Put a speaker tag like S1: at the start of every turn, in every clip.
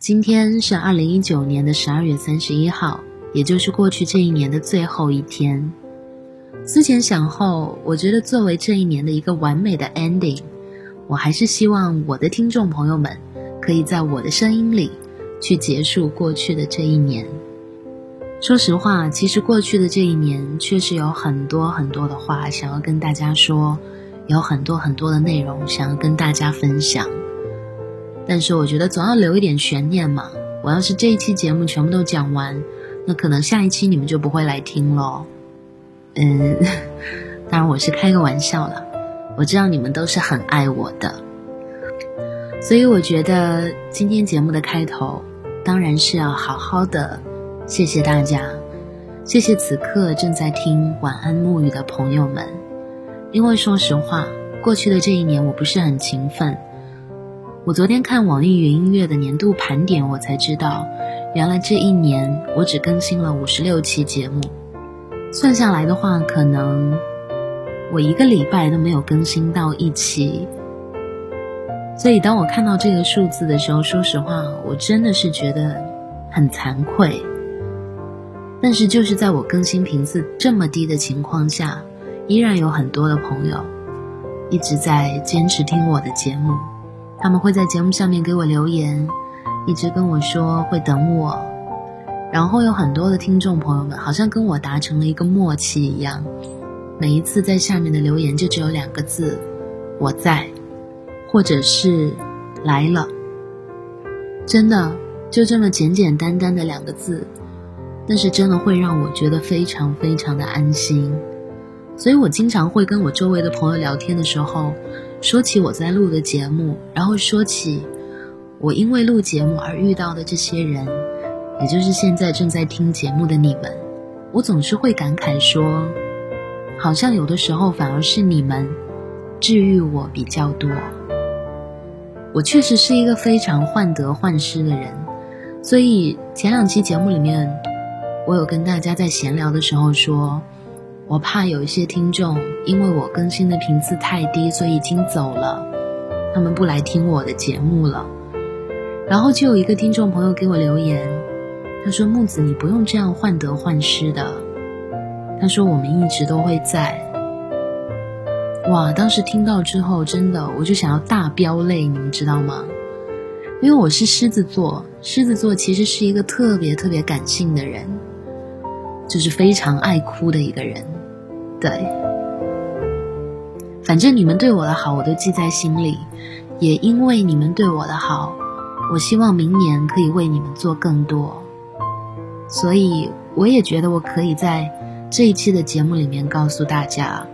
S1: 今天是二零一九年的十二月三十一号，也就是过去这一年的最后一天。思前想后，我觉得作为这一年的一个完美的 ending，我还是希望我的听众朋友们可以在我的声音里去结束过去的这一年。说实话，其实过去的这一年确实有很多很多的话想要跟大家说，有很多很多的内容想要跟大家分享。但是我觉得总要留一点悬念嘛。我要是这一期节目全部都讲完，那可能下一期你们就不会来听喽。嗯，当然我是开个玩笑了。我知道你们都是很爱我的，所以我觉得今天节目的开头当然是要好好的谢谢大家，谢谢此刻正在听晚安沐雨的朋友们。因为说实话，过去的这一年我不是很勤奋。我昨天看网易云音乐的年度盘点，我才知道，原来这一年我只更新了五十六期节目，算下来的话，可能我一个礼拜都没有更新到一期。所以当我看到这个数字的时候，说实话，我真的是觉得很惭愧。但是就是在我更新频次这么低的情况下，依然有很多的朋友一直在坚持听我的节目。他们会在节目下面给我留言，一直跟我说会等我。然后有很多的听众朋友们好像跟我达成了一个默契一样，每一次在下面的留言就只有两个字：我在，或者是来了。真的就这么简简单单的两个字，但是真的会让我觉得非常非常的安心。所以我经常会跟我周围的朋友聊天的时候。说起我在录的节目，然后说起我因为录节目而遇到的这些人，也就是现在正在听节目的你们，我总是会感慨说，好像有的时候反而是你们治愈我比较多。我确实是一个非常患得患失的人，所以前两期节目里面，我有跟大家在闲聊的时候说。我怕有一些听众因为我更新的频次太低，所以已经走了，他们不来听我的节目了。然后就有一个听众朋友给我留言，他说：“木子，你不用这样患得患失的。”他说：“我们一直都会在。”哇！当时听到之后，真的我就想要大飙泪，你们知道吗？因为我是狮子座，狮子座其实是一个特别特别感性的人，就是非常爱哭的一个人。对，反正你们对我的好，我都记在心里。也因为你们对我的好，我希望明年可以为你们做更多。所以，我也觉得我可以在这一期的节目里面告诉大家，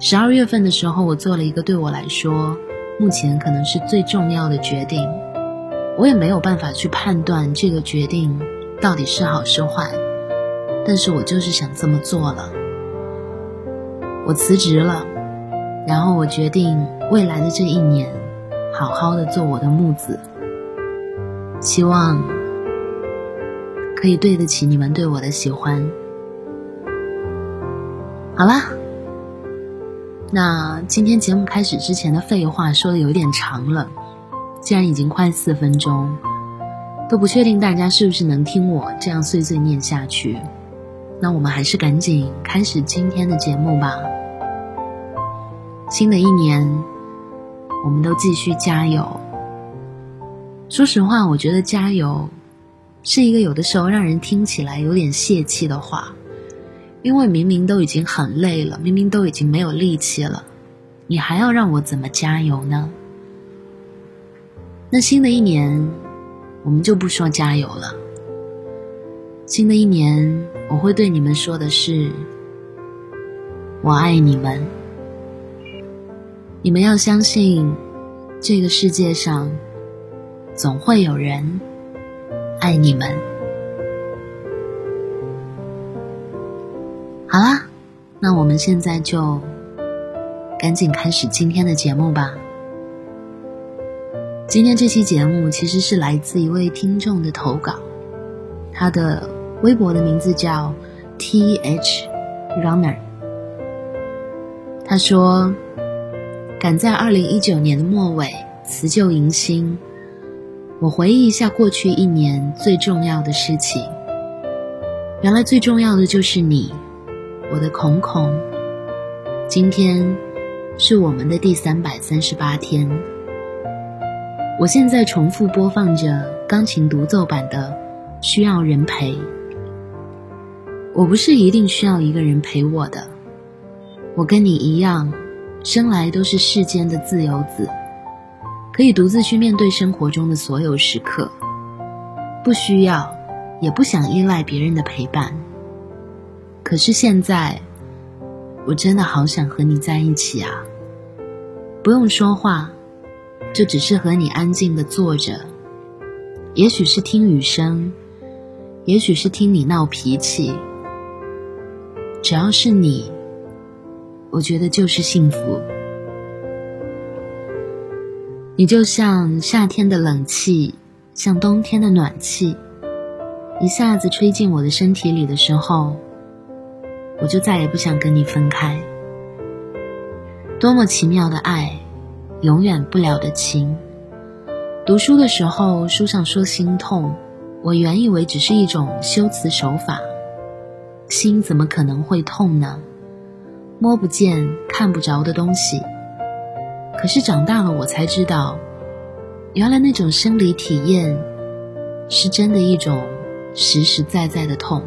S1: 十二月份的时候，我做了一个对我来说目前可能是最重要的决定。我也没有办法去判断这个决定到底是好是坏，但是我就是想这么做了。我辞职了，然后我决定未来的这一年，好好的做我的木子，希望可以对得起你们对我的喜欢。好啦，那今天节目开始之前的废话说的有点长了，既然已经快四分钟，都不确定大家是不是能听我这样碎碎念下去，那我们还是赶紧开始今天的节目吧。新的一年，我们都继续加油。说实话，我觉得“加油”是一个有的时候让人听起来有点泄气的话，因为明明都已经很累了，明明都已经没有力气了，你还要让我怎么加油呢？那新的一年，我们就不说加油了。新的一年，我会对你们说的是：“我爱你们。”你们要相信，这个世界上总会有人爱你们。好啦，那我们现在就赶紧开始今天的节目吧。今天这期节目其实是来自一位听众的投稿，他的微博的名字叫 T H Runner，他说。赶在二零一九年的末尾辞旧迎新，我回忆一下过去一年最重要的事情，原来最重要的就是你，我的孔孔。今天是我们的第三百三十八天。我现在重复播放着钢琴独奏版的《需要人陪》。我不是一定需要一个人陪我的，我跟你一样，生来都是世间的自由子。可以独自去面对生活中的所有时刻，不需要，也不想依赖别人的陪伴。可是现在，我真的好想和你在一起啊！不用说话，就只是和你安静的坐着，也许是听雨声，也许是听你闹脾气，只要是你，我觉得就是幸福。你就像夏天的冷气，像冬天的暖气，一下子吹进我的身体里的时候，我就再也不想跟你分开。多么奇妙的爱，永远不了的情。读书的时候，书上说心痛，我原以为只是一种修辞手法，心怎么可能会痛呢？摸不见、看不着的东西。可是长大了，我才知道，原来那种生理体验，是真的一种实实在在的痛。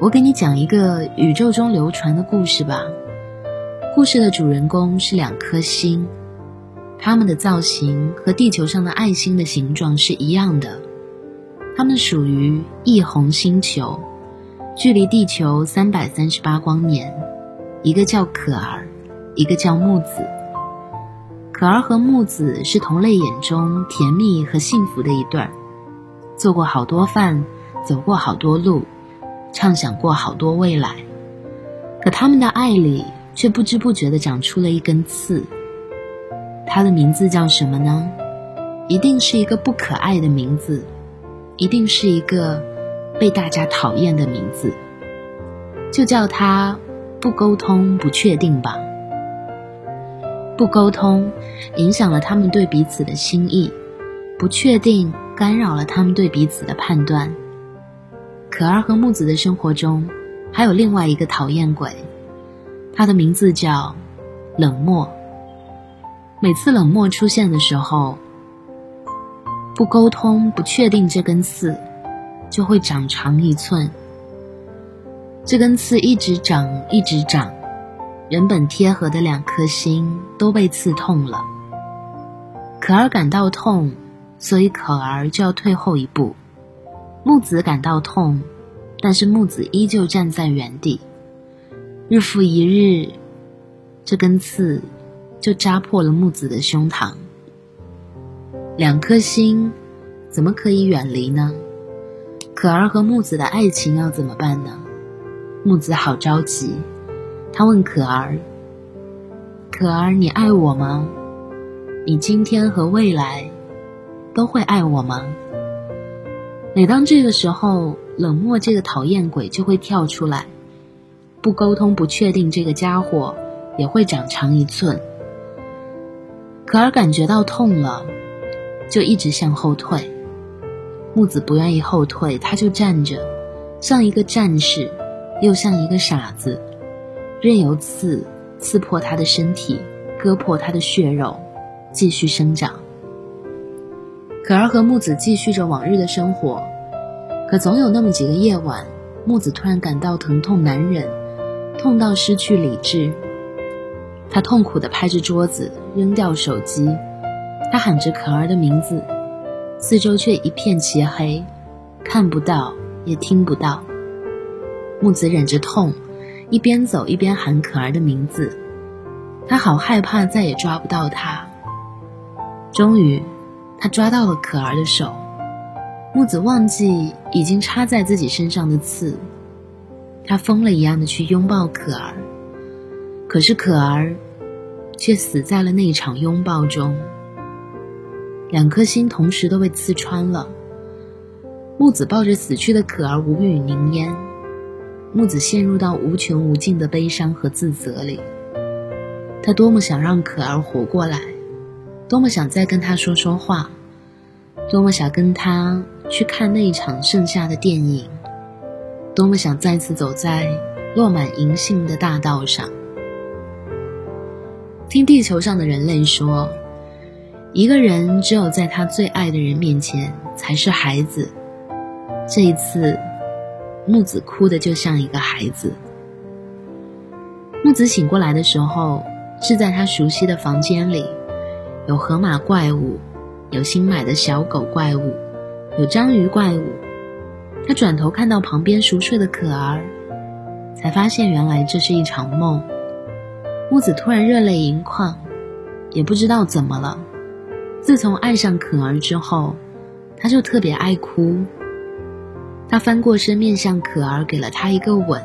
S1: 我给你讲一个宇宙中流传的故事吧。故事的主人公是两颗星，它们的造型和地球上的爱心的形状是一样的。它们属于异红星球，距离地球三百三十八光年。一个叫可儿。一个叫木子，可儿和木子是同类眼中甜蜜和幸福的一对儿，做过好多饭，走过好多路，畅想过好多未来。可他们的爱里却不知不觉地长出了一根刺。他的名字叫什么呢？一定是一个不可爱的名字，一定是一个被大家讨厌的名字，就叫他不沟通、不确定吧。不沟通，影响了他们对彼此的心意；不确定，干扰了他们对彼此的判断。可儿和木子的生活中，还有另外一个讨厌鬼，他的名字叫冷漠。每次冷漠出现的时候，不沟通、不确定，这根刺就会长长一寸。这根刺一直长，一直长。原本贴合的两颗心都被刺痛了，可儿感到痛，所以可儿就要退后一步。木子感到痛，但是木子依旧站在原地。日复一日，这根刺就扎破了木子的胸膛。两颗心怎么可以远离呢？可儿和木子的爱情要怎么办呢？木子好着急。他问可儿：“可儿，你爱我吗？你今天和未来都会爱我吗？”每当这个时候，冷漠这个讨厌鬼就会跳出来，不沟通、不确定这个家伙也会长长一寸。可儿感觉到痛了，就一直向后退。木子不愿意后退，他就站着，像一个战士，又像一个傻子。任由刺刺破他的身体，割破他的血肉，继续生长。可儿和木子继续着往日的生活，可总有那么几个夜晚，木子突然感到疼痛难忍，痛到失去理智。他痛苦地拍着桌子，扔掉手机。他喊着可儿的名字，四周却一片漆黑，看不到，也听不到。木子忍着痛。一边走一边喊可儿的名字，他好害怕再也抓不到她。终于，他抓到了可儿的手。木子忘记已经插在自己身上的刺，他疯了一样的去拥抱可儿，可是可儿却死在了那场拥抱中。两颗心同时都被刺穿了。木子抱着死去的可儿，无语凝噎。木子陷入到无穷无尽的悲伤和自责里。他多么想让可儿活过来，多么想再跟他说说话，多么想跟他去看那一场盛夏的电影，多么想再次走在落满银杏的大道上。听地球上的人类说，一个人只有在他最爱的人面前才是孩子。这一次，木子哭的就像一个孩子。木子醒过来的时候，是在他熟悉的房间里，有河马怪物，有新买的小狗怪物，有章鱼怪物。他转头看到旁边熟睡的可儿，才发现原来这是一场梦。木子突然热泪盈眶，也不知道怎么了。自从爱上可儿之后，他就特别爱哭。他翻过身面向可儿，给了她一个吻。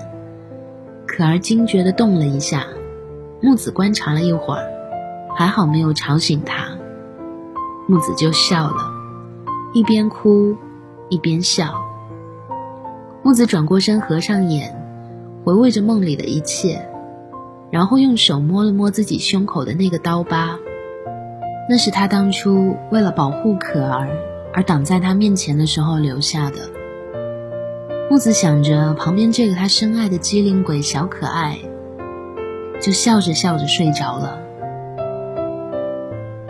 S1: 可儿惊觉的动了一下，木子观察了一会儿，还好没有吵醒他。木子就笑了，一边哭一边笑。木子转过身，合上眼，回味着梦里的一切。然后用手摸了摸自己胸口的那个刀疤，那是他当初为了保护可儿而挡在他面前的时候留下的。木子想着旁边这个他深爱的机灵鬼小可爱，就笑着笑着睡着了。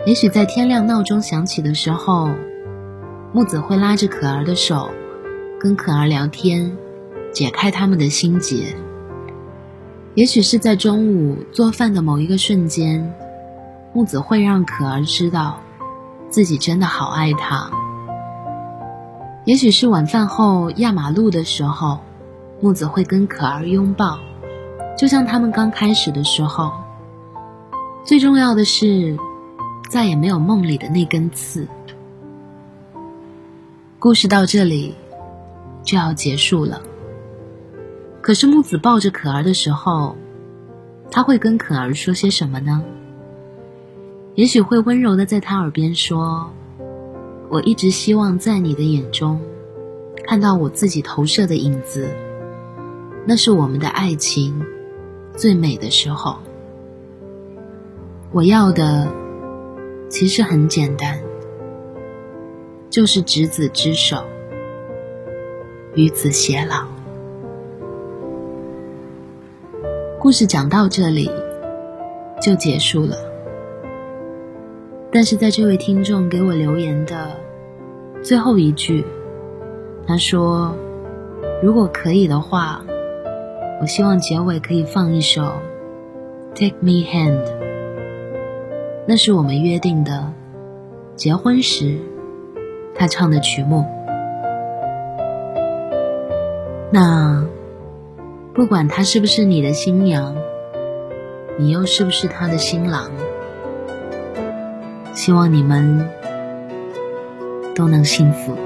S1: 也许在天亮闹钟响起的时候，木子会拉着可儿的手，跟可儿聊天，解开他们的心结。也许是在中午做饭的某一个瞬间，木子会让可儿知道，自己真的好爱他。也许是晚饭后压马路的时候，木子会跟可儿拥抱，就像他们刚开始的时候。最重要的是，再也没有梦里的那根刺。故事到这里就要结束了。可是木子抱着可儿的时候，他会跟可儿说些什么呢？也许会温柔的在他耳边说：“我一直希望在你的眼中，看到我自己投射的影子，那是我们的爱情最美的时候。我要的其实很简单，就是执子之手，与子偕老。”故事讲到这里就结束了，但是在这位听众给我留言的最后一句，他说：“如果可以的话，我希望结尾可以放一首《Take Me Hand》，那是我们约定的结婚时他唱的曲目。”那。不管他是不是你的新娘，你又是不是他的新郎，希望你们都能幸福。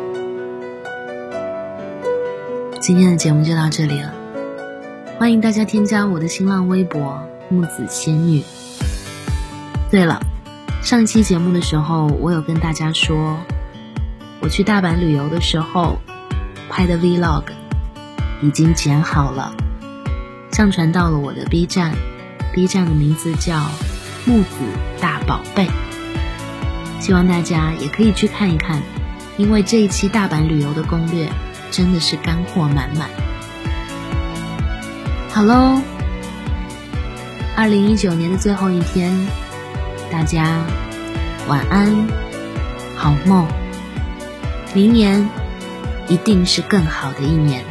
S1: 今天的节目就到这里了，欢迎大家添加我的新浪微博木子仙女。对了，上期节目的时候，我有跟大家说，我去大阪旅游的时候拍的 Vlog 已经剪好了。上传到了我的 B 站，B 站的名字叫木子大宝贝，希望大家也可以去看一看，因为这一期大阪旅游的攻略真的是干货满满。好喽，二零一九年的最后一天，大家晚安，好梦，明年一定是更好的一年。